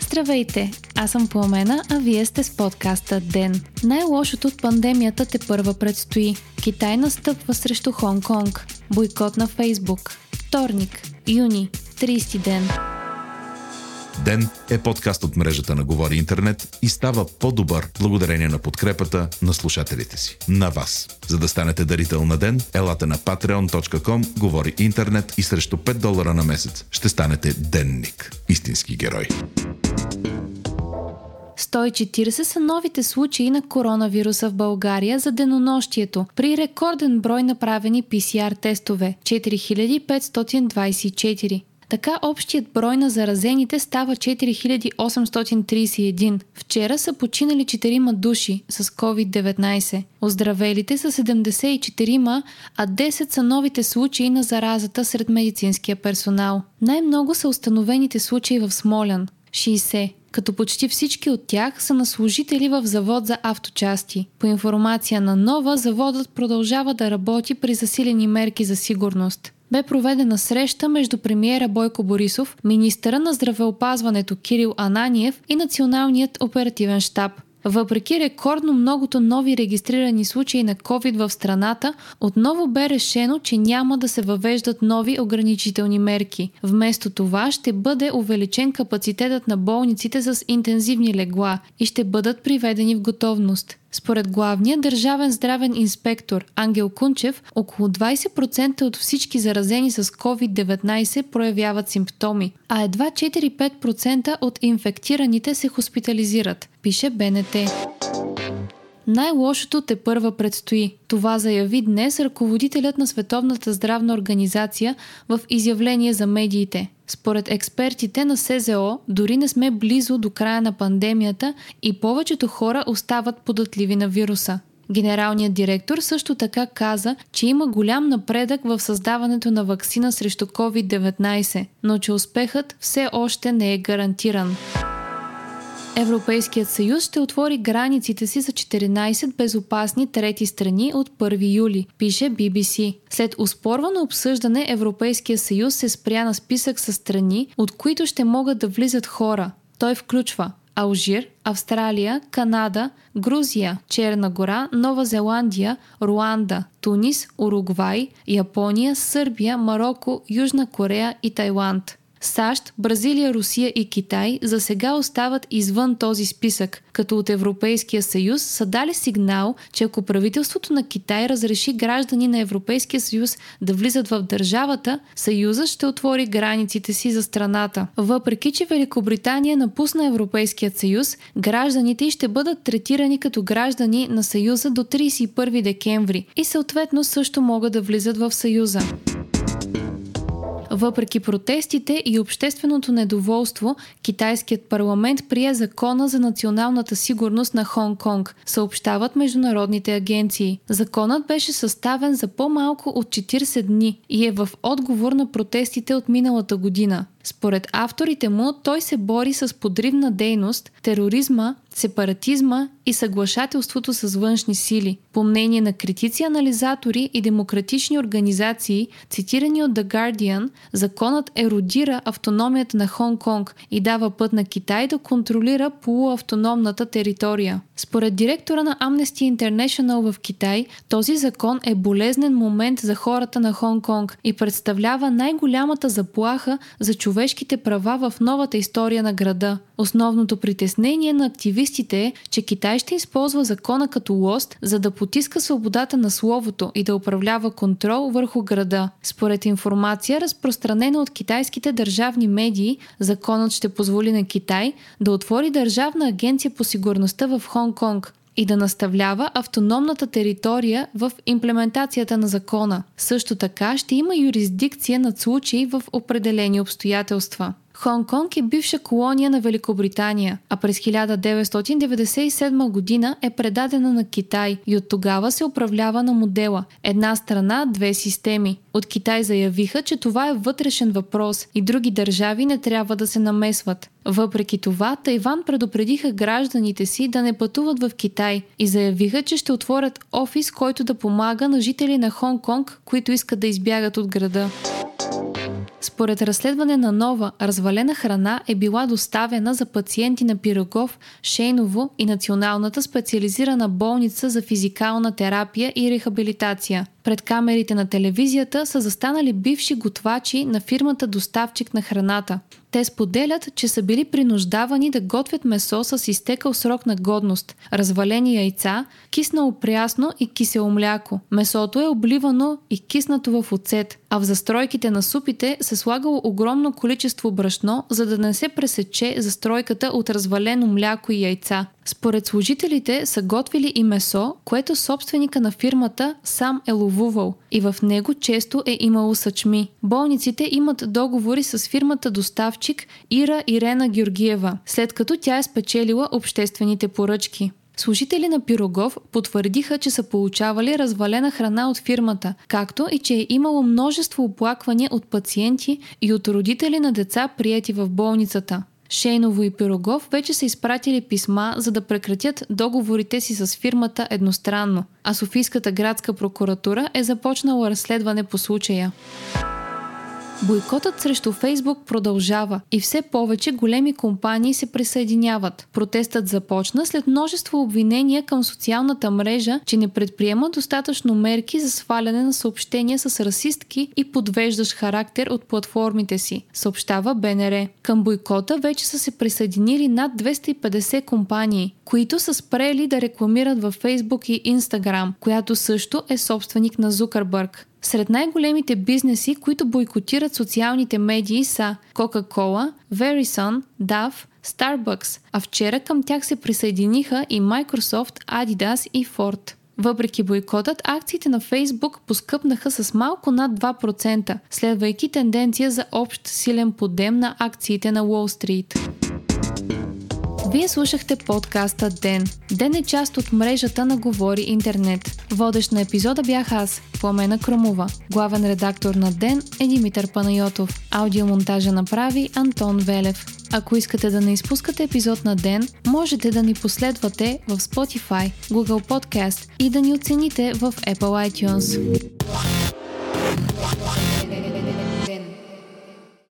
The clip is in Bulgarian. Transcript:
Здравейте! Аз съм Пламена, а вие сте с подкаста ДЕН. Най-лошото от пандемията те първа предстои. Китай настъпва срещу Хонг-Конг. Бойкот на Фейсбук. Вторник, юни, 30 ден. Ден е подкаст от мрежата на Говори Интернет и става по-добър благодарение на подкрепата на слушателите си. На вас. За да станете дарител на Ден, елате на patreon.com, Говори Интернет и срещу 5 долара на месец ще станете денник. Истински герой. 140 са новите случаи на коронавируса в България за денонощието, при рекорден брой направени PCR тестове – 4524. Така общият брой на заразените става 4831. Вчера са починали 4 души с COVID-19. Оздравелите са 74, а 10 са новите случаи на заразата сред медицинския персонал. Най-много са установените случаи в Смолян – 60 като почти всички от тях са на служители в завод за авточасти. По информация на Нова, заводът продължава да работи при засилени мерки за сигурност бе проведена среща между премиера Бойко Борисов, министъра на здравеопазването Кирил Ананиев и Националният оперативен штаб. Въпреки рекордно многото нови регистрирани случаи на COVID в страната, отново бе решено, че няма да се въвеждат нови ограничителни мерки. Вместо това ще бъде увеличен капацитетът на болниците с интензивни легла и ще бъдат приведени в готовност. Според главния държавен здравен инспектор Ангел Кунчев, около 20% от всички заразени с COVID-19 проявяват симптоми, а едва 4-5% от инфектираните се хоспитализират, пише БНТ. Най-лошото те първа предстои. Това заяви днес ръководителят на Световната здравна организация в изявление за медиите. Според експертите на СЗО, дори не сме близо до края на пандемията и повечето хора остават податливи на вируса. Генералният директор също така каза, че има голям напредък в създаването на вакцина срещу COVID-19, но че успехът все още не е гарантиран. Европейският съюз ще отвори границите си за 14 безопасни трети страни от 1 юли, пише BBC. След успорвано обсъждане Европейския съюз се спря на списък с страни, от които ще могат да влизат хора. Той включва Алжир, Австралия, Канада, Грузия, Черна гора, Нова Зеландия, Руанда, Тунис, Уругвай, Япония, Сърбия, Марокко, Южна Корея и Тайланд. САЩ, Бразилия, Русия и Китай за сега остават извън този списък, като от Европейския съюз са дали сигнал, че ако правителството на Китай разреши граждани на Европейския съюз да влизат в държавата, съюзът ще отвори границите си за страната. Въпреки, че Великобритания напусна Европейският съюз, гражданите ще бъдат третирани като граждани на съюза до 31 декември и съответно също могат да влизат в съюза. Въпреки протестите и общественото недоволство, китайският парламент прие закона за националната сигурност на Хонг-Конг, съобщават международните агенции. Законът беше съставен за по-малко от 40 дни и е в отговор на протестите от миналата година. Според авторите му, той се бори с подривна дейност, тероризма, сепаратизма и съглашателството с външни сили. По мнение на критици, анализатори и демократични организации, цитирани от The Guardian, законът еродира автономията на Хонг-Конг и дава път на Китай да контролира полуавтономната територия. Според директора на Amnesty International в Китай, този закон е болезнен момент за хората на Хонг-Конг и представлява най-голямата заплаха за човешките права в новата история на града. Основното притеснение на активистите е, че Китай ще използва закона като лост, за да потиска свободата на словото и да управлява контрол върху града. Според информация, разпространена от китайските държавни медии, законът ще позволи на Китай да отвори държавна агенция по сигурността в Хонг-Конг и да наставлява автономната територия в имплементацията на закона. Също така ще има юрисдикция над случаи в определени обстоятелства. Хонг-Конг е бивша колония на Великобритания, а през 1997 година е предадена на Китай и от тогава се управлява на модела една страна, две системи. От Китай заявиха, че това е вътрешен въпрос и други държави не трябва да се намесват. Въпреки това, Тайван предупредиха гражданите си да не пътуват в Китай и заявиха, че ще отворят офис, който да помага на жители на Хонг-Конг, които искат да избягат от града. Според разследване на нова, развалена храна е била доставена за пациенти на Пирогов, Шейново и Националната специализирана болница за физикална терапия и рехабилитация. Пред камерите на телевизията са застанали бивши готвачи на фирмата доставчик на храната. Те споделят, че са били принуждавани да готвят месо с изтекал срок на годност, развалени яйца, киснало прясно и кисело мляко. Месото е обливано и киснато в оцет, а в застройките на супите се слагало огромно количество брашно, за да не се пресече застройката от развалено мляко и яйца. Според служителите са готвили и месо, което собственика на фирмата сам е ловувал и в него често е имало съчми. Болниците имат договори с фирмата доставчик Ира Ирена Георгиева, след като тя е спечелила обществените поръчки. Служители на Пирогов потвърдиха, че са получавали развалена храна от фирмата, както и че е имало множество оплаквания от пациенти и от родители на деца, прияти в болницата. Шейново и Пирогов вече са изпратили писма, за да прекратят договорите си с фирмата едностранно, а Софийската градска прокуратура е започнала разследване по случая. Бойкотът срещу Фейсбук продължава и все повече големи компании се присъединяват. Протестът започна след множество обвинения към социалната мрежа, че не предприема достатъчно мерки за сваляне на съобщения с расистки и подвеждащ характер от платформите си, съобщава БНР. Към бойкота вече са се присъединили над 250 компании, които са спрели да рекламират във Фейсбук и Инстаграм, която също е собственик на Зукърбърг. Сред най-големите бизнеси, които бойкотират социалните медии са Coca-Cola, Verizon, DAF, Starbucks, а вчера към тях се присъединиха и Microsoft, Adidas и Ford. Въпреки бойкотът, акциите на Facebook поскъпнаха с малко над 2%, следвайки тенденция за общ силен подем на акциите на Уолл Стрит. Вие слушахте подкаста Ден. Ден е част от мрежата на Говори Интернет. Водещ на епизода бях аз, Пламена Кромова. Главен редактор на Ден е Димитър Панайотов. Аудиомонтажа направи Антон Велев. Ако искате да не изпускате епизод на Ден, можете да ни последвате в Spotify, Google Podcast и да ни оцените в Apple iTunes.